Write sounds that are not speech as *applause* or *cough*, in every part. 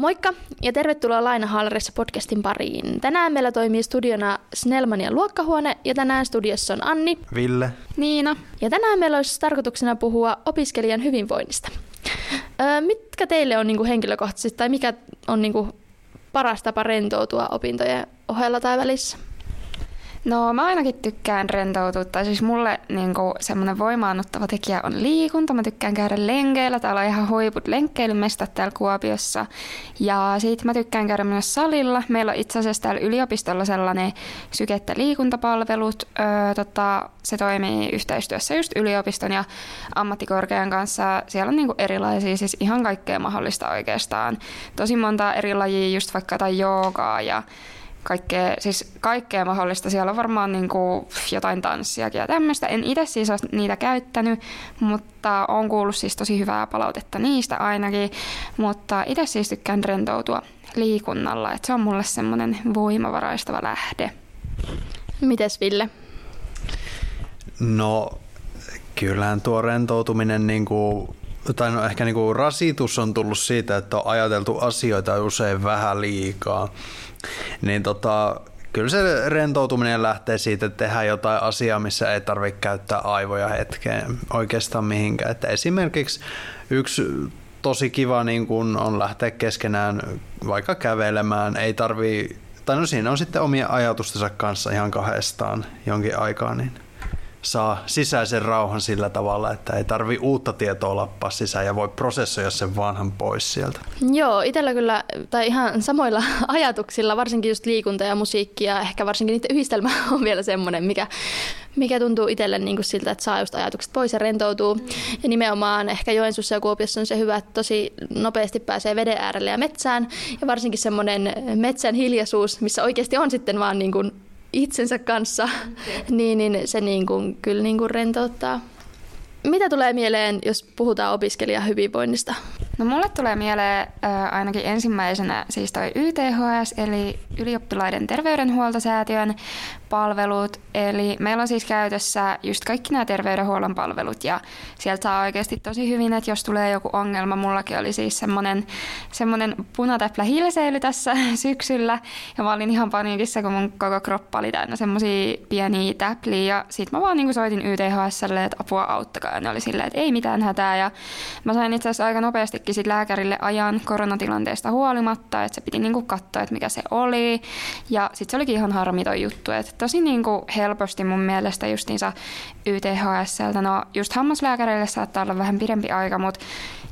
Moikka ja tervetuloa Laina Haalarissa podcastin pariin. Tänään meillä toimii studiona Snellmanin luokkahuone ja tänään studiossa on Anni, Ville, Niina. Ja tänään meillä olisi tarkoituksena puhua opiskelijan hyvinvoinnista. Öö, mitkä teille on niinku henkilökohtaisesti tai mikä on niinku paras tapa rentoutua opintojen ohella tai välissä? No mä ainakin tykkään rentoutua, tai siis mulle niinku, semmoinen voimaannuttava tekijä on liikunta. Mä tykkään käydä lenkeillä, täällä on ihan huiput lenkkeilymestat täällä Kuopiossa. Ja siitä mä tykkään käydä myös salilla. Meillä on itse asiassa täällä yliopistolla sellainen sykettä liikuntapalvelut. Öö, tota, se toimii yhteistyössä just yliopiston ja ammattikorkean kanssa. Siellä on niinku erilaisia, siis ihan kaikkea mahdollista oikeastaan. Tosi monta eri lajia, just vaikka jotain joogaa ja kaikkea, siis kaikkea mahdollista. Siellä on varmaan niin kuin jotain tanssiakin ja tämmöistä. En itse siis ole niitä käyttänyt, mutta on kuullut siis tosi hyvää palautetta niistä ainakin. Mutta itse siis tykkään rentoutua liikunnalla, että se on mulle semmoinen voimavaraistava lähde. Mites Ville? No, kyllähän tuo rentoutuminen, niin kuin, tai no ehkä niin kuin rasitus on tullut siitä, että on ajateltu asioita usein vähän liikaa. Niin tota, kyllä se rentoutuminen lähtee siitä, että tehdään jotain asiaa, missä ei tarvitse käyttää aivoja hetkeen oikeastaan mihinkään. Että esimerkiksi yksi tosi kiva niin kun on lähteä keskenään vaikka kävelemään, ei tarvii, tai no siinä on sitten omia ajatustensa kanssa ihan kahdestaan jonkin aikaa, niin saa sisäisen rauhan sillä tavalla, että ei tarvi uutta tietoa lappaa sisään ja voi prosessoida sen vanhan pois sieltä. Joo, itsellä kyllä, tai ihan samoilla *laughs* ajatuksilla, varsinkin just liikunta ja musiikki ja ehkä varsinkin niiden yhdistelmä *laughs* on vielä semmoinen, mikä, mikä tuntuu itselle niin kuin siltä, että saa just ajatukset pois ja rentoutuu. Ja nimenomaan ehkä Joensuussa ja Kuopiossa on se hyvä, että tosi nopeasti pääsee veden äärelle ja metsään. Ja varsinkin semmoinen metsän hiljaisuus, missä oikeasti on sitten vaan niin kuin itsensä kanssa, *laughs* okay. niin, niin se niin kuin, kyllä niin kuin rentouttaa. Mitä tulee mieleen, jos puhutaan opiskelijan hyvinvoinnista? No mulle tulee mieleen äh, ainakin ensimmäisenä siis toi YTHS, eli Ylioppilaiden terveydenhuoltosäätiön palvelut. Eli meillä on siis käytössä just kaikki nämä terveydenhuollon palvelut ja sieltä saa oikeasti tosi hyvin, että jos tulee joku ongelma, mullakin oli siis semmoinen, semmoinen punatäplä hilseily tässä *laughs* syksyllä ja mä olin ihan paniikissa, kun mun koko kroppa oli täynnä semmoisia pieniä täpliä. Ja sit mä vaan niin soitin YTHSlle, että apua auttakaa. Ja ne oli silleen, että ei mitään hätää. Ja mä sain itse asiassa aika nopeastikin sit lääkärille ajan koronatilanteesta huolimatta, että se piti niin katsoa, että mikä se oli. Ja sitten se olikin ihan harmiton juttu, että tosi niin kuin helposti mun mielestä justiinsa YTHSltä. No just hammaslääkäreille saattaa olla vähän pidempi aika, mutta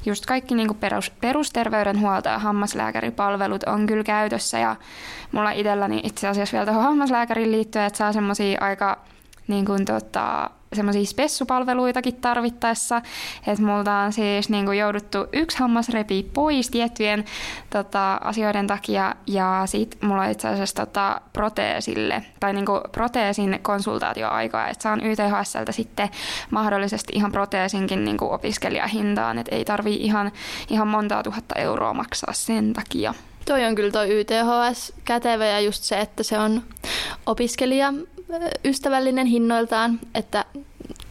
just kaikki niin kuin perus, perusterveydenhuolto ja hammaslääkäripalvelut on kyllä käytössä ja mulla itselläni itse asiassa vielä tuohon hammaslääkärin liittyen, että saa semmoisia aika niin kuin, tota, semmoisia spessupalveluitakin tarvittaessa. Että multa on siis niin kuin jouduttu yksi hammas repii pois tiettyjen tota, asioiden takia ja sit mulla on itse asiassa tota, proteesille tai niin kuin proteesin konsultaatioaikaa, että saan YTHSltä sitten mahdollisesti ihan proteesinkin niin kuin opiskelijahintaan, että ei tarvii ihan, ihan montaa tuhatta euroa maksaa sen takia. Toi on kyllä toi YTHS kätevä ja just se, että se on opiskelija ystävällinen hinnoiltaan, että,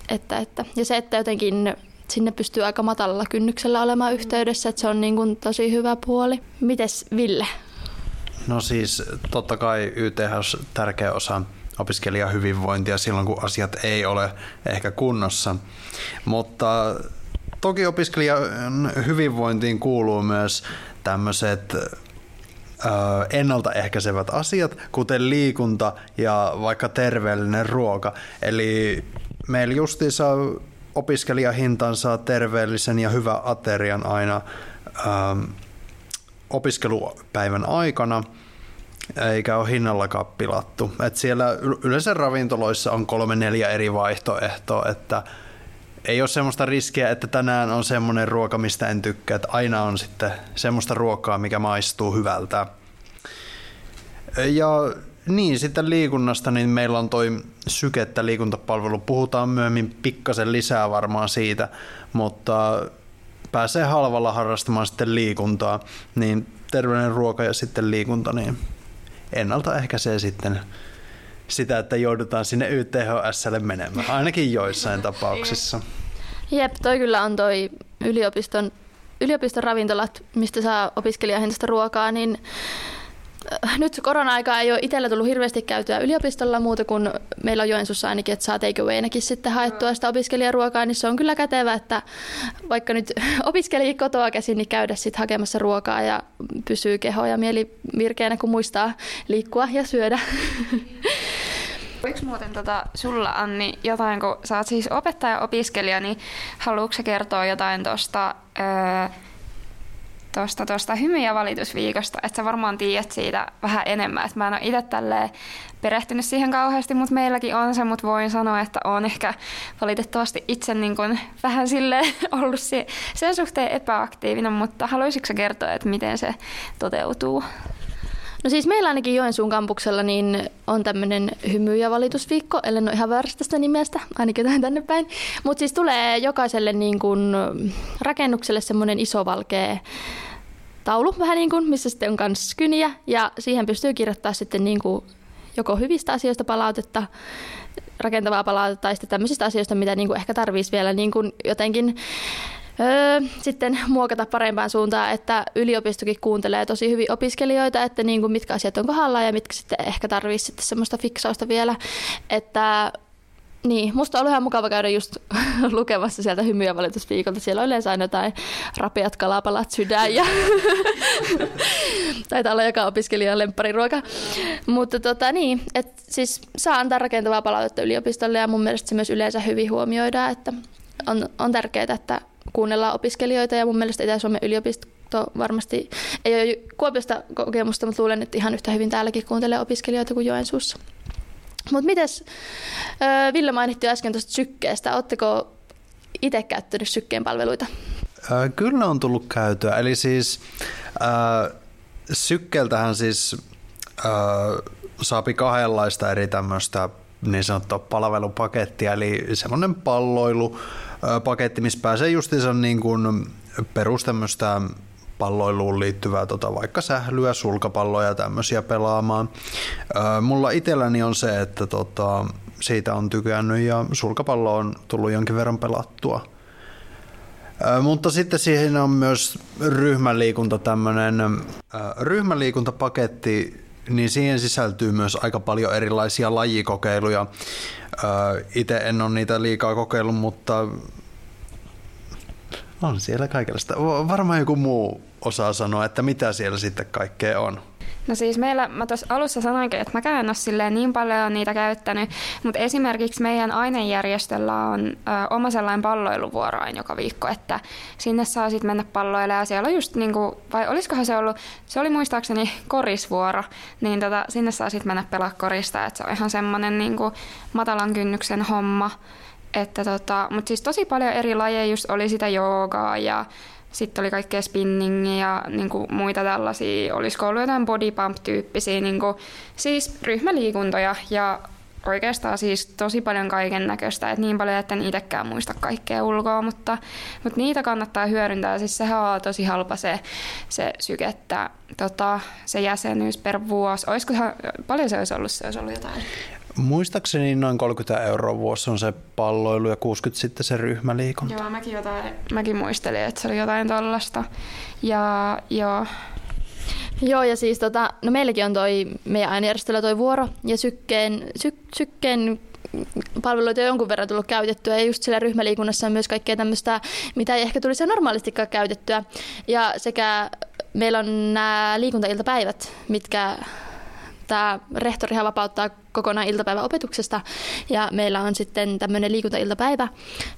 että, että, ja se, että jotenkin sinne pystyy aika matalalla kynnyksellä olemaan yhteydessä, että se on niin kuin tosi hyvä puoli. Mites Ville? No siis totta kai YTH on tärkeä osa opiskelijan hyvinvointia silloin, kun asiat ei ole ehkä kunnossa. Mutta toki opiskelijan hyvinvointiin kuuluu myös tämmöiset ennaltaehkäisevät asiat, kuten liikunta ja vaikka terveellinen ruoka. Eli meillä justiinsa opiskelijahintansa terveellisen ja hyvän aterian aina ähm, opiskelupäivän aikana, eikä ole hinnallakaan pilattu. Et siellä yleensä ravintoloissa on kolme neljä eri vaihtoehtoa, että ei ole semmoista riskiä, että tänään on semmoinen ruoka, mistä en tykkää, että aina on sitten semmoista ruokaa, mikä maistuu hyvältä. Ja niin, sitten liikunnasta, niin meillä on toi sykettä liikuntapalvelu. Puhutaan myöhemmin pikkasen lisää varmaan siitä, mutta pääsee halvalla harrastamaan sitten liikuntaa, niin terveellinen ruoka ja sitten liikunta, niin ennaltaehkäisee sitten sitä, että joudutaan sinne YTHSlle menemään, ainakin joissain tapauksissa. Jep, toi kyllä on toi yliopiston yliopiston ravintolat, mistä saa opiskelijahintaista ruokaa, niin äh, nyt korona-aika ei ole itsellä tullut hirveästi käytyä yliopistolla muuta kuin meillä on Joensuussa ainakin, että saa takeawaynakin sitten haettua sitä opiskelijaruokaa, niin se on kyllä kätevä, että vaikka nyt *laughs* opiskeliji kotoa käsin, niin käydä sitten hakemassa ruokaa ja pysyy keho ja mieli virkeänä, kun muistaa liikkua ja syödä. *laughs* Voiko muuten tota, sulla Anni jotain, kun sä oot siis opettaja-opiskelija, niin haluatko kertoa jotain tuosta öö, tosta, tosta hymy- ja valitusviikosta, että sä varmaan tiedät siitä vähän enemmän. Et mä en ole itse tälleen perehtynyt siihen kauheasti, mutta meilläkin on se, mutta voin sanoa, että on ehkä valitettavasti itse niin kun vähän sille *laughs* ollut se, sen suhteen epäaktiivinen, mutta haluaisitko kertoa, että miten se toteutuu? No siis meillä ainakin Joensuun kampuksella niin on tämmöinen hymy- ja valitusviikko, ellei ole ihan väärästä tästä nimestä, ainakin jotain tänne päin. Mutta siis tulee jokaiselle niin kuin rakennukselle semmoinen iso valkea taulu, vähän niin kuin, missä sitten on myös kyniä, ja siihen pystyy kirjoittamaan sitten niin joko hyvistä asioista palautetta, rakentavaa palautetta tai sitten tämmöisistä asioista, mitä niin ehkä tarvitsisi vielä niin jotenkin öö, sitten *laughs* muokata parempaan suuntaan, että yliopistokin kuuntelee tosi hyvin opiskelijoita, että niin kuin mitkä asiat on kohdallaan ja mitkä sitten ehkä tarvitsisi sitten semmoista fiksausta vielä, että niin, musta on ollut ihan mukava käydä just *laughs* lukemassa sieltä hymyä valitusviikolta. Siellä on yleensä aina jotain rapeat kalapalat sydän ja *laughs* taitaa olla joka opiskelijan lemppariruoka. Mutta tota, niin, että siis saa antaa rakentavaa palautetta yliopistolle ja mun mielestä se myös yleensä hyvin huomioidaan, että on, on tärkeää, että kuunnellaan opiskelijoita ja mun mielestä Itä-Suomen yliopisto varmasti ei ole Kuopiosta kokemusta, mutta luulen, että ihan yhtä hyvin täälläkin kuuntelee opiskelijoita kuin Joensuussa. Mutta mites, Ville mainitti äsken tuosta sykkeestä, oletteko itse käyttänyt sykkeen palveluita? Kyllä on tullut käytyä, eli siis äh, sykkeeltähän siis äh, saapi kahdenlaista eri tämmöistä niin sanottua palvelupakettia, eli semmoinen palloilu, paketti, missä pääsee justiinsa niin kuin perus tämmöistä palloiluun liittyvää tota, vaikka sählyä, sulkapalloja ja tämmöisiä pelaamaan. mulla itselläni on se, että tota, siitä on tykännyt ja sulkapallo on tullut jonkin verran pelattua. mutta sitten siihen on myös ryhmäliikunta, tämmöinen ryhmäliikuntapaketti, niin siihen sisältyy myös aika paljon erilaisia lajikokeiluja. Itse en ole niitä liikaa kokeillut, mutta on siellä kaikenlaista. Varmaan joku muu osaa sanoa, että mitä siellä sitten kaikkea on. No siis meillä, mä tuossa alussa sanoinkin, että mä en ole niin paljon niitä käyttänyt, mutta esimerkiksi meidän ainejärjestöllä on ö, oma sellainen palloiluvuoroin joka viikko, että sinne saa sitten mennä palloille ja siellä on just niinku, vai olisikohan se ollut, se oli muistaakseni korisvuoro, niin tota, sinne saa sitten mennä pelaa korista, että se on ihan semmoinen niinku matalan kynnyksen homma. Että tota, mutta siis tosi paljon eri lajeja just oli sitä joogaa ja sitten oli kaikkea spinningia ja niin kuin muita tällaisia, olisiko ollut jotain body pump-tyyppisiä, niin kuin, siis ryhmäliikuntoja ja oikeastaan siis tosi paljon kaiken näköistä, että niin paljon, että en itsekään muista kaikkea ulkoa, mutta, mutta niitä kannattaa hyödyntää. Siis sehän on tosi halpa se, se sykettä, tota, se jäsenyys per vuosi. Olisiko paljon se olisi ollut, se olisi ollut jotain? Muistaakseni noin 30 euroa vuosi on se palloilu ja 60 sitten se ryhmäliikunta. Joo, mäkin, jotain, mäkin muistelin, että se oli jotain tollasta. Ja joo, Joo, ja siis tota, no meilläkin on toi, meidän ainejärjestöllä toi vuoro, ja sykkeen, sy, sykkeen palveluita on jonkun verran tullut käytettyä, ja just siellä ryhmäliikunnassa on myös kaikkea tämmöistä, mitä ei ehkä tulisi normaalistikaan käytettyä. Ja sekä meillä on nämä liikuntailtapäivät, mitkä tämä rehtorihan vapauttaa kokonaan iltapäivän opetuksesta ja meillä on sitten tämmöinen liikuntailtapäivä,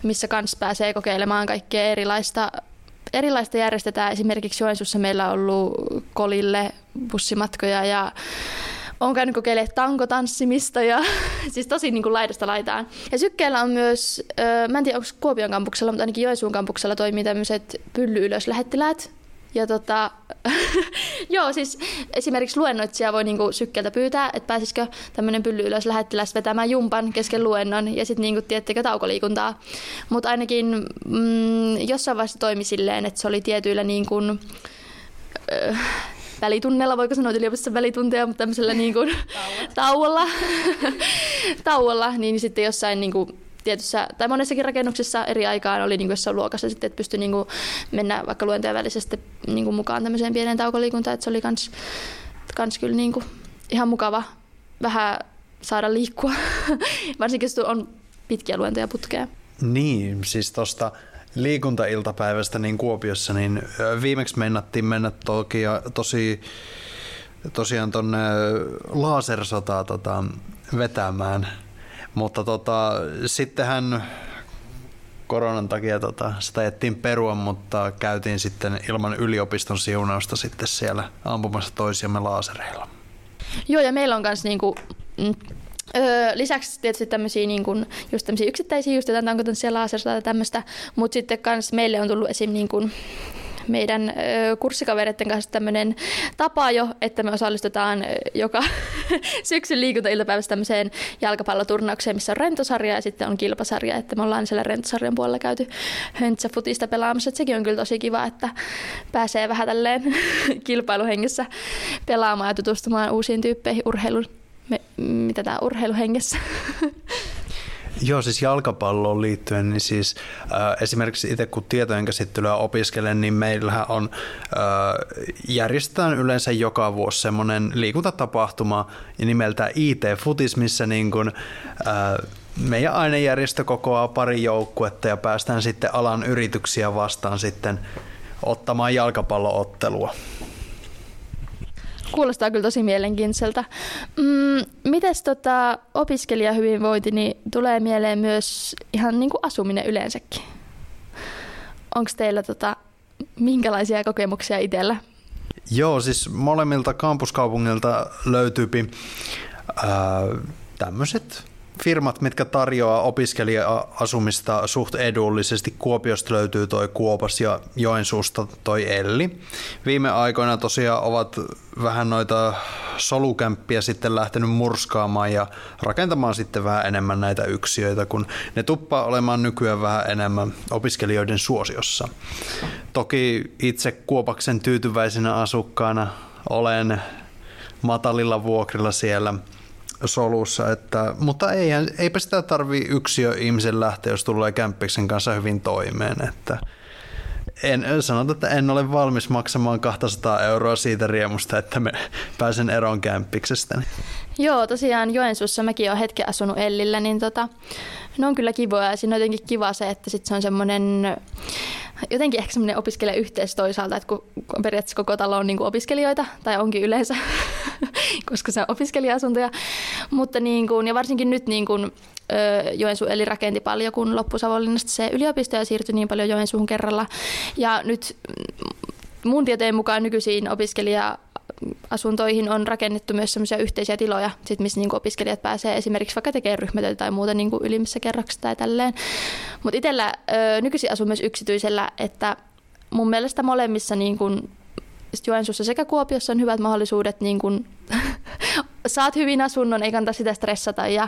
missä kans pääsee kokeilemaan kaikkea erilaista erilaista järjestetään. Esimerkiksi Joensuussa meillä on ollut kolille bussimatkoja ja on käynyt kokeilemaan tankotanssimista ja *laughs* siis tosi niin kuin laidasta laitaan. Ja sykkeellä on myös, mä en tiedä onko Kuopion kampuksella, mutta ainakin Joensuun kampuksella toimii tämmöiset pylly ylös lähettiläät, ja tota, *laughs* joo, siis esimerkiksi luennoitsija voi niinku sykkeltä pyytää, että pääsisikö tämmöinen pylly ylös lähettiläs vetämään jumpan kesken luennon ja sitten niinku, tiettekö taukoliikuntaa. Mutta ainakin mm, jossain vaiheessa toimi silleen, että se oli tietyillä niin kuin, äh, välitunneilla, voiko sanoa yliopistossa välitunteja, mutta tämmöisellä niin kuin, *laughs* tauolla, tauolla, niin sitten jossain niin kuin, tietyssä, tai monessakin rakennuksessa eri aikaan oli niin kuin jossain luokassa sitten, että pystyi niin kuin mennä vaikka luentojen välisesti niin kuin mukaan tämmöiseen pieneen taukoliikuntaan, että se oli kans, kans kyllä niin kuin ihan mukava vähän saada liikkua, *laughs* varsinkin jos on pitkiä luentoja putkea. Niin, siis tuosta liikuntailtapäivästä niin Kuopiossa, niin viimeksi mennattiin mennä toki, tosi, tosiaan tuonne lasersotaa tota, vetämään, mutta tota, sittenhän koronan takia tota, sitä jättiin perua, mutta käytiin sitten ilman yliopiston siunausta sitten siellä ampumassa toisiamme laasereilla. Joo, ja meillä on myös niinku, Öö, lisäksi tietysti tämmöisiä, niin tämmöisiä yksittäisiä just jotain tankotanssia, lasersta tai tämmöistä, mutta sitten kans meille on tullut esim. Niin kun, meidän kurssikavereiden kanssa tämmöinen tapa jo, että me osallistutaan joka *laughs* syksyn liikuntailtapäivässä tämmöiseen jalkapalloturnaukseen, missä on rentosarja ja sitten on kilpasarja, että me ollaan siellä rentosarjan puolella käyty höntsäfutista pelaamassa, että sekin on kyllä tosi kiva, että pääsee vähän tälleen *laughs* kilpailuhengessä pelaamaan ja tutustumaan uusiin tyyppeihin urheilun me, mitä tämä urheiluhengessä. *laughs* Joo, siis jalkapalloon liittyen, niin siis äh, esimerkiksi itse kun tietojen käsittelyä opiskelen, niin meillähän on, äh, järjestetään yleensä joka vuosi semmoinen liikuntatapahtuma nimeltä IT-futis, missä niin kun, äh, meidän ainejärjestö kokoaa pari joukkuetta ja päästään sitten alan yrityksiä vastaan sitten ottamaan jalkapalloottelua. Kuulostaa kyllä tosi mielenkiintoiselta. Mm, mites tota, opiskelijahyvinvointi, niin tulee mieleen myös ihan niin kuin asuminen yleensäkin. Onko teillä tota, minkälaisia kokemuksia itsellä? Joo, siis molemmilta kampuskaupungilta löytyypi tämmöiset firmat, mitkä tarjoaa opiskelija-asumista suht edullisesti. Kuopiosta löytyy toi Kuopas ja Joensuusta toi Elli. Viime aikoina tosiaan ovat vähän noita solukämppiä sitten lähtenyt murskaamaan ja rakentamaan sitten vähän enemmän näitä yksiöitä, kun ne tuppaa olemaan nykyään vähän enemmän opiskelijoiden suosiossa. Toki itse Kuopaksen tyytyväisenä asukkaana olen matalilla vuokrilla siellä – solussa, että, mutta ei, eipä sitä tarvi yksiö ihmisen lähteä, jos tulee kämppiksen kanssa hyvin toimeen, että en, sanota, että en ole valmis maksamaan 200 euroa siitä riemusta, että me pääsen eroon kämppiksestä. Joo, tosiaan Joensuussa mäkin olen hetken asunut Ellillä, niin tota, ne on kyllä kivoja ja siinä on jotenkin kiva se, että sit se on semmoinen jotenkin ehkä semmoinen opiskelijayhteisö toisaalta, että kun periaatteessa koko talo on niin opiskelijoita, tai onkin yleensä, *laughs* *laughs* koska se on opiskelija-asuntoja, mutta niin kuin, ja varsinkin nyt niin kuin, Joensuu eli rakenti paljon, kun loppusavonlinnasta se yliopisto ja siirtyi niin paljon Joensuuhun kerralla. Ja nyt mun tietojen mukaan nykyisiin opiskelija asuntoihin on rakennettu myös sellaisia yhteisiä tiloja, sit missä niin opiskelijat pääsee esimerkiksi vaikka tekemään ryhmätöitä tai muuta niin ylimmissä kerroksissa tai tälleen. Mutta itsellä nykyisin asun myös yksityisellä, että mun mielestä molemmissa niin Joensuussa sekä Kuopiossa on hyvät mahdollisuudet, niin kun *laughs* saat hyvin asunnon, ei kannata sitä stressata ja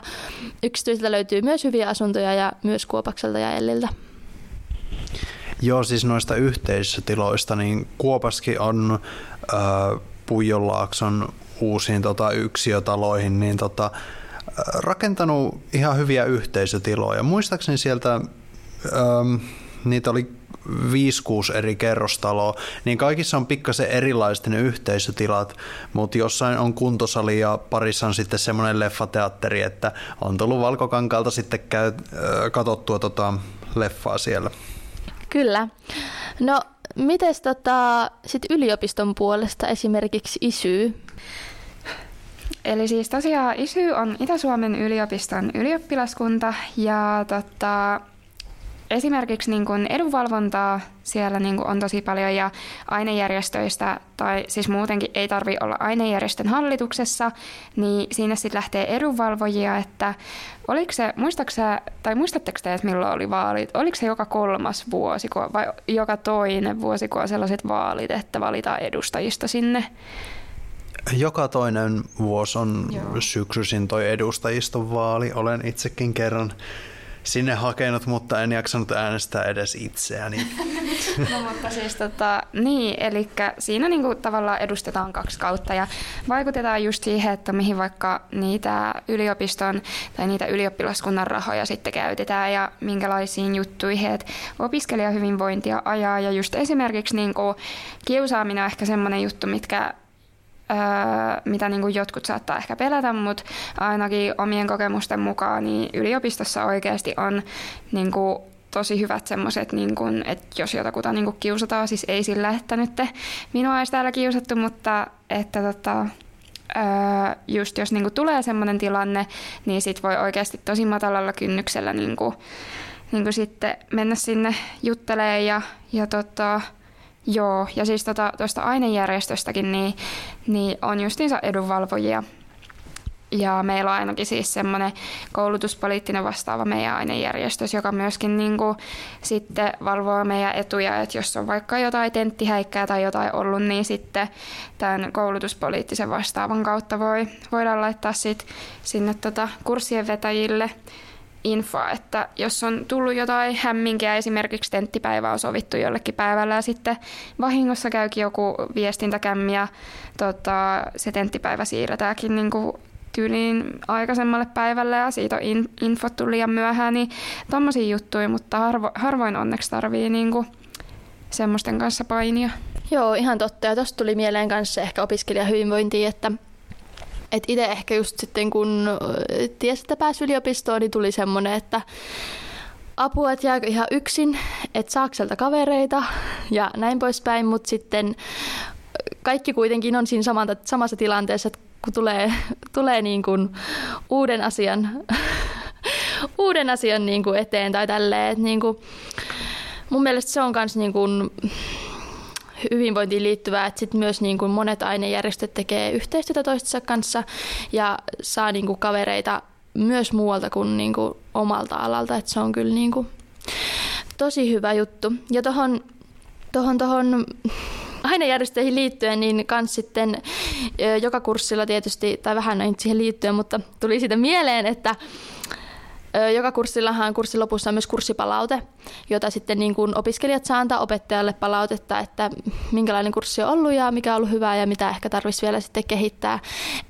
yksityisiltä löytyy myös hyviä asuntoja ja myös Kuopakselta ja Elliltä. Joo, siis noista yhteisötiloista, niin Kuopaskin on äh, Puijonlaakson uusiin tota, yksiötaloihin, niin tota, rakentanut ihan hyviä yhteisötiloja. Muistaakseni sieltä ähm, niitä oli 5-6 eri kerrostaloa, niin kaikissa on pikkasen erilaiset ne yhteisötilat, mutta jossain on kuntosali ja parissa on sitten semmoinen leffateatteri, että on tullut Valkokankalta sitten käy, äh, katsottua tota leffaa siellä. Kyllä. No Mites tota, sit yliopiston puolesta esimerkiksi ISY? Eli siis tosiaan ISY on Itä-Suomen yliopiston ylioppilaskunta ja tota, esimerkiksi niin kuin edunvalvontaa siellä niin kuin on tosi paljon ja ainejärjestöistä, tai siis muutenkin ei tarvi olla ainejärjestön hallituksessa, niin siinä sitten lähtee edunvalvojia, että oliko se, muistaaksä, tai muistatteko te, että milloin oli vaalit? Oliko se joka kolmas vuosi vai joka toinen vuosi, kun on sellaiset vaalit, että valitaan edustajista sinne? Joka toinen vuosi on Joo. syksyisin toi edustajiston vaali. Olen itsekin kerran sinne hakenut, mutta en jaksanut äänestää edes itseäni. *laughs* No mutta siis tota, niin, eli siinä niinku tavallaan edustetaan kaksi kautta ja vaikutetaan just siihen, että mihin vaikka niitä yliopiston tai niitä ylioppilaskunnan rahoja sitten käytetään ja minkälaisiin juttuihin, että opiskelijahyvinvointia ajaa ja just esimerkiksi niinku kiusaaminen on ehkä semmoinen juttu, mitkä Öö, mitä niin kuin jotkut saattaa ehkä pelätä, mutta ainakin omien kokemusten mukaan niin yliopistossa oikeasti on niin kuin tosi hyvät semmoiset, niin että jos jotakuta niin kiusataan, siis ei sillä, että nyt minua olisi täällä kiusattu, mutta että tota, just jos niin tulee semmoinen tilanne, niin sit voi oikeasti tosi matalalla kynnyksellä niin kuin, niin kuin sitten mennä sinne juttelee ja, ja tota, joo, ja siis tuosta tota, ainejärjestöstäkin, niin, niin on justiinsa edunvalvojia, ja meillä on ainakin siis semmoinen koulutuspoliittinen vastaava meidän ainejärjestös, joka myöskin niin kuin sitten valvoo meidän etuja, että jos on vaikka jotain tenttihäikkää tai jotain ollut, niin sitten tämän koulutuspoliittisen vastaavan kautta voi, voidaan laittaa sit sinne tota kurssien vetäjille infoa, että jos on tullut jotain hämminkiä, esimerkiksi tenttipäivä on sovittu jollekin päivällä ja sitten vahingossa käykin joku viestintäkämmi ja tota, se tenttipäivä siirretäänkin niin kuin tyyliin aikaisemmalle päivälle ja siitä on in, info tuli liian myöhään, niin tommosia juttuja, mutta harvo, harvoin onneksi tarvii niinku semmoisten kanssa painia. Joo, ihan totta. Ja tuosta tuli mieleen kanssa ehkä opiskelijahyvinvointiin, että et itse ehkä just sitten kun tiesi, että pääsi yliopistoon, niin tuli semmoinen, että apua, että jääkö ihan yksin, että saako sieltä kavereita ja näin poispäin, mutta sitten kaikki kuitenkin on siinä samassa tilanteessa, että kun tulee, *laughs* tulee niin kuin uuden asian, *laughs* uuden asian niin kuin eteen tai tälleen. Niin kuin, mun mielestä se on myös niin kuin hyvinvointiin liittyvää, että sit myös niin kuin monet ainejärjestöt tekee yhteistyötä toistensa kanssa ja saa niin kuin kavereita myös muualta kuin, niin kuin omalta alalta, että se on kyllä niin kuin tosi hyvä juttu. Ja tuohon tohon, tohon ainejärjestöihin liittyen, niin kans sitten joka kurssilla tietysti, tai vähän siihen liittyen, mutta tuli siitä mieleen, että joka kurssillahan kurssin lopussa on myös kurssipalaute, jota sitten niin kuin opiskelijat saa antaa opettajalle palautetta, että minkälainen kurssi on ollut ja mikä on ollut hyvää ja mitä ehkä tarvitsisi vielä sitten kehittää.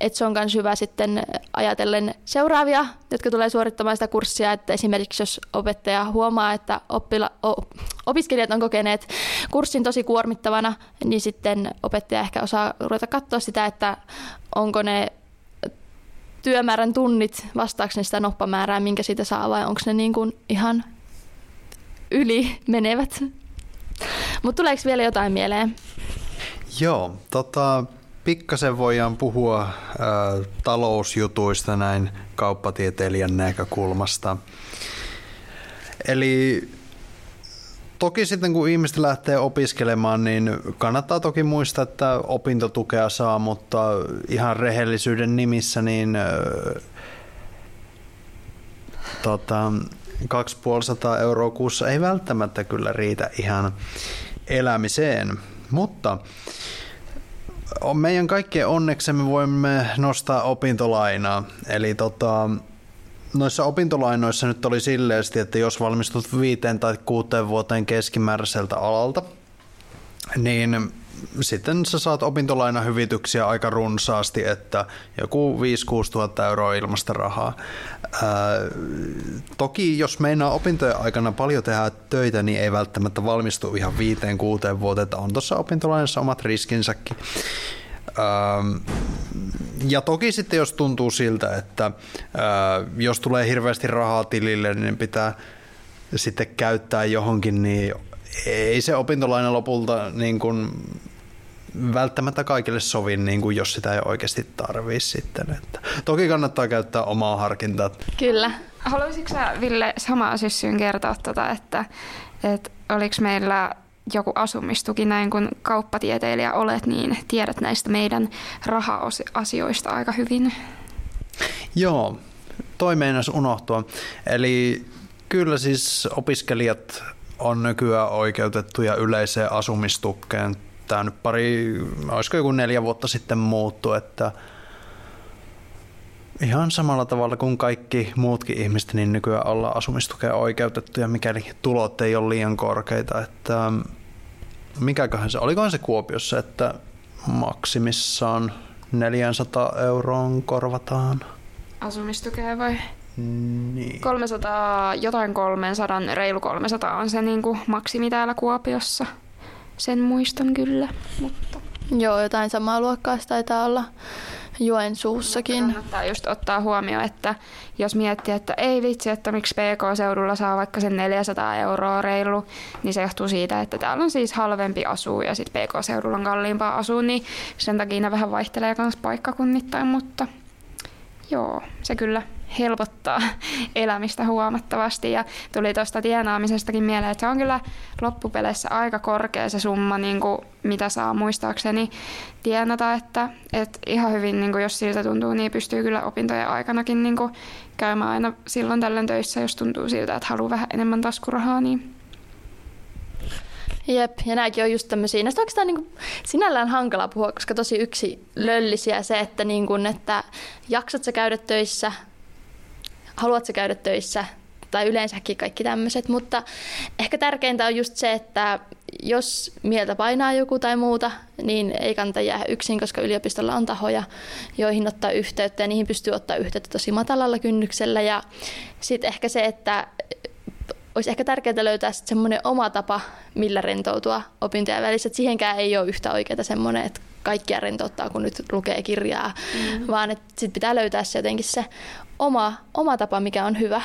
Et se on myös hyvä sitten ajatellen seuraavia, jotka tulee suorittamaan sitä kurssia, että esimerkiksi jos opettaja huomaa, että oppila, opiskelijat on kokeneet kurssin tosi kuormittavana, niin sitten opettaja ehkä osaa ruveta katsoa sitä, että onko ne työmäärän tunnit, vastaako ne sitä noppamäärää, minkä siitä saa, vai onko ne niin kuin ihan yli menevät? Mutta tuleeko vielä jotain mieleen? Joo, tota, pikkasen voidaan puhua ä, talousjutuista näin kauppatieteilijän näkökulmasta. Eli toki sitten kun ihmiset lähtee opiskelemaan, niin kannattaa toki muistaa, että opintotukea saa, mutta ihan rehellisyyden nimissä niin tota, 2500 euroa kuussa ei välttämättä kyllä riitä ihan elämiseen, mutta meidän kaikkien onneksemme voimme nostaa opintolainaa. Eli tota, noissa opintolainoissa nyt oli silleesti, että jos valmistut viiteen tai kuuteen vuoteen keskimääräiseltä alalta, niin sitten sä saat opintolainahyvityksiä aika runsaasti, että joku 5-6 tuhatta euroa ilmasta rahaa. Ää, toki jos meinaa opintojen aikana paljon tehdä töitä, niin ei välttämättä valmistu ihan viiteen kuuteen vuoteen, että on tuossa opintolainassa omat riskinsäkin. Ää, ja toki sitten jos tuntuu siltä, että ää, jos tulee hirveästi rahaa tilille, niin pitää sitten käyttää johonkin, niin ei se opintolaina lopulta niin kuin välttämättä kaikille sovi, niin kuin jos sitä ei oikeasti tarvii sitten. Että toki kannattaa käyttää omaa harkintaa. Kyllä. Haluaisitko sä, Ville, samaa syssyyn kertoa, tuota, että, että oliko meillä joku asumistuki, näin kun kauppatieteilijä olet, niin tiedät näistä meidän raha-asioista aika hyvin. Joo, toi meinas unohtua. Eli kyllä siis opiskelijat on nykyään oikeutettuja yleiseen asumistukkeen. Tämä nyt pari, olisiko joku neljä vuotta sitten muuttu, että ihan samalla tavalla kuin kaikki muutkin ihmiset, niin nykyään ollaan asumistukeen oikeutettuja, mikäli tulot ei ole liian korkeita. Että mikäköhän se, olikohan se Kuopiossa, että maksimissaan 400 euroon korvataan. Asumistukea vai? Niin. 300, jotain 300, reilu 300 on se niin kuin maksimi täällä Kuopiossa. Sen muistan kyllä, mutta... Joo, jotain samaa luokkaa taitaa olla Joensuussakin. Kannattaa just ottaa huomioon, että jos miettii, että ei vitsi, että miksi PK-seudulla saa vaikka sen 400 euroa reilu, niin se johtuu siitä, että täällä on siis halvempi asua ja sitten PK-seudulla on kalliimpaa asua, niin sen takia ne vähän vaihtelee myös paikkakunnittain, mutta joo, se kyllä helpottaa elämistä huomattavasti. Ja tuli tuosta tienaamisestakin mieleen, että se on kyllä loppupeleissä aika korkea se summa, niin kuin mitä saa muistaakseni tienata. Että, että ihan hyvin, niin kuin jos siltä tuntuu, niin pystyy kyllä opintojen aikanakin niin kuin käymään aina silloin tällöin töissä, jos tuntuu siltä, että haluaa vähän enemmän taskurahaa, niin Jep, ja nämäkin on just tämmöisiä. Näistä oikeastaan niin kuin, sinällään hankala puhua, koska tosi yksi löllisiä se, että, niin kuin, että jaksat sä käydä töissä, haluatko käydä töissä tai yleensäkin kaikki tämmöiset, mutta ehkä tärkeintä on just se, että jos mieltä painaa joku tai muuta, niin ei kannata jäädä yksin, koska yliopistolla on tahoja, joihin ottaa yhteyttä ja niihin pystyy ottaa yhteyttä tosi matalalla kynnyksellä. Ja sitten ehkä se, että olisi ehkä tärkeää löytää semmoinen oma tapa, millä rentoutua opintojen välissä. Että siihenkään ei ole yhtä oikeaa semmoinen, että kaikkia rentouttaa, kun nyt lukee kirjaa, mm-hmm. vaan että sit pitää löytää se jotenkin se oma, oma tapa, mikä on hyvä.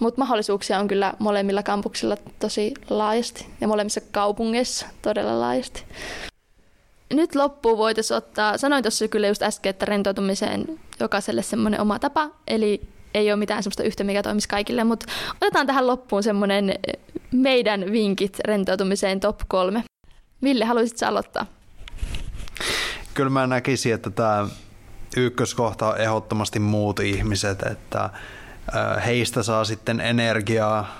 Mutta mahdollisuuksia on kyllä molemmilla kampuksilla tosi laajasti ja molemmissa kaupungeissa todella laajasti. Nyt loppuun voitaisiin ottaa, sanoin tuossa kyllä just äsken, että rentoutumiseen jokaiselle semmoinen oma tapa, eli ei ole mitään semmoista yhtä, mikä toimisi kaikille, mutta otetaan tähän loppuun semmoinen meidän vinkit rentoutumiseen top kolme. Ville, haluaisitko aloittaa? Kyllä mä näkisin, että tämä ykköskohta on ehdottomasti muut ihmiset, että heistä saa sitten energiaa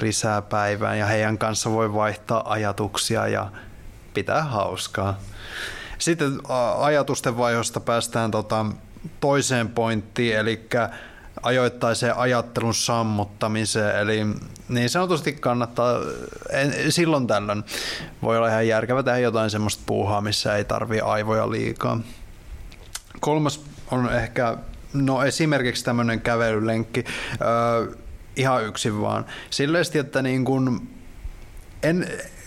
lisää päivään ja heidän kanssa voi vaihtaa ajatuksia ja pitää hauskaa. Sitten ajatusten vaihosta päästään tota toiseen pointtiin, eli ajoittaiseen ajattelun sammuttamiseen. Eli niin sanotusti kannattaa, en, silloin tällöin voi olla ihan järkevä tehdä jotain semmoista puuhaa, missä ei tarvii aivoja liikaa. Kolmas on ehkä, no esimerkiksi tämmöinen kävelylenkki, öö, ihan yksin vaan. Silleen, että niin kun, en,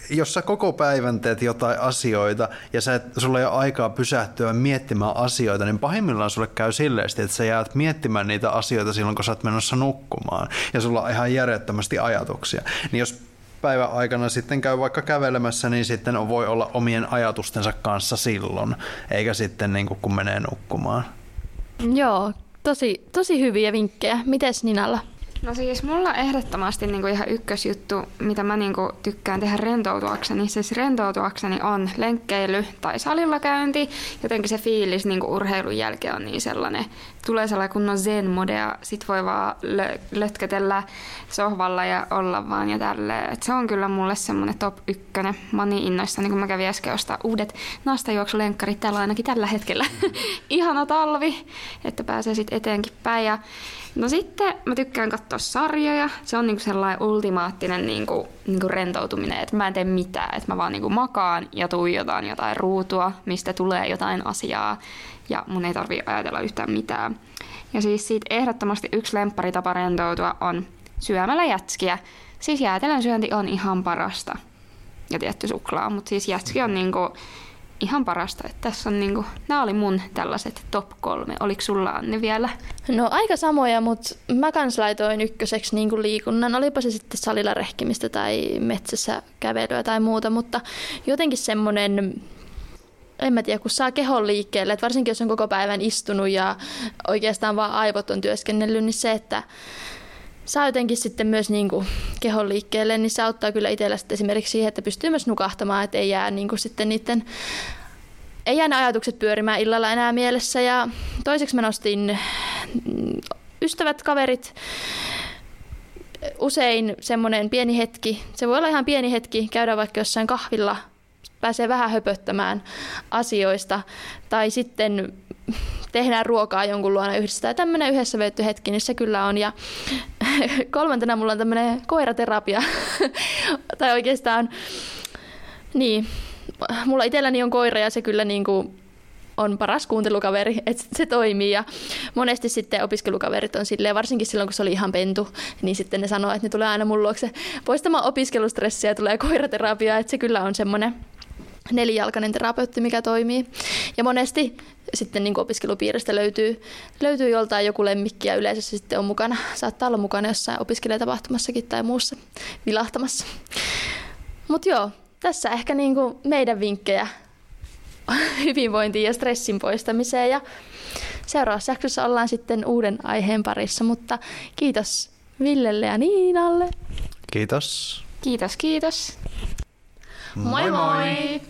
jos sä koko päivän teet jotain asioita ja sä et, sulla ei ole aikaa pysähtyä miettimään asioita, niin pahimmillaan sulle käy silleen, että sä jäät miettimään niitä asioita silloin, kun sä oot menossa nukkumaan ja sulla on ihan järjettömästi ajatuksia. Niin jos päivän aikana sitten käy vaikka kävelemässä, niin sitten voi olla omien ajatustensa kanssa silloin, eikä sitten niin kuin kun menee nukkumaan. Joo, tosi, tosi hyviä vinkkejä. Mites Ninalla? No siis mulla ehdottomasti niinku ihan ykkösjuttu, mitä mä niinku tykkään tehdä rentoutuakseni, siis rentoutuakseni on lenkkeily tai salilla käynti. Jotenkin se fiilis niinku urheilun jälkeen on niin sellainen, tulee sellainen kunnon zen mode ja sit voi vaan lö- lötkötellä sohvalla ja olla vaan ja tälleen. Et se on kyllä mulle semmoinen top ykkönen. Mä oon niin innoissa, niin kun mä kävin äsken ostaa uudet nastajuoksulenkkarit täällä ainakin tällä hetkellä. *laughs* Ihana talvi, että pääsee sitten eteenkin päin. Ja No sitten mä tykkään katsoa sarjoja. Se on niinku sellainen ultimaattinen niinku, niinku rentoutuminen, että mä en tee mitään. Että mä vaan niinku makaan ja tuijotan jotain ruutua, mistä tulee jotain asiaa. Ja mun ei tarvi ajatella yhtään mitään. Ja siis siitä ehdottomasti yksi lempparitapa rentoutua on syömällä jätskiä. Siis jäätelön syönti on ihan parasta. Ja tietty suklaa, mutta siis jätski on niinku ihan parasta. Että tässä on niinku, nämä oli mun tällaiset top kolme. Oliko sulla Anni vielä? No aika samoja, mutta mä kans laitoin ykköseksi niinku liikunnan. Olipa se sitten salilla rehkimistä tai metsässä kävelyä tai muuta, mutta jotenkin semmoinen en mä tiedä, kun saa kehon liikkeelle, että varsinkin jos on koko päivän istunut ja oikeastaan vaan aivot on työskennellyt, niin se, että saa jotenkin sitten myös niin kuin kehon liikkeelle, niin se auttaa kyllä itsellä sitten esimerkiksi siihen, että pystyy myös nukahtamaan, että ei jää niin kuin sitten niiden ei jää ne ajatukset pyörimään illalla enää mielessä. Ja toiseksi mä nostin ystävät, kaverit, usein semmoinen pieni hetki, se voi olla ihan pieni hetki, käydä vaikka jossain kahvilla, pääsee vähän höpöttämään asioista, tai sitten tehdään ruokaa jonkun luona yhdessä. Tai tämmöinen yhdessä veetty hetki, niin se kyllä on. Ja *laughs* kolmantena mulla on tämmöinen koiraterapia. *laughs* tai oikeastaan Niin, mulla itselläni on koira ja se kyllä niin kuin on paras kuuntelukaveri, että se toimii. Ja monesti sitten opiskelukaverit on silleen, varsinkin silloin kun se oli ihan pentu, niin sitten ne sanoo, että ne tulee aina mun luokse poistamaan opiskelustressiä ja tulee koiraterapia, että se kyllä on semmoinen nelijalkainen terapeutti, mikä toimii. Ja monesti sitten niin opiskelupiiristä löytyy, löytyy joltain joku lemmikki ja yleensä se sitten on mukana. Saattaa olla mukana jossain opiskelijatapahtumassakin tai muussa vilahtamassa. Mutta joo, tässä ehkä niin kuin meidän vinkkejä *laughs* hyvinvointiin ja stressin poistamiseen. Ja seuraavassa jaksossa ollaan sitten uuden aiheen parissa, mutta kiitos Villelle ja Niinalle. Kiitos. Kiitos, kiitos. 么么么。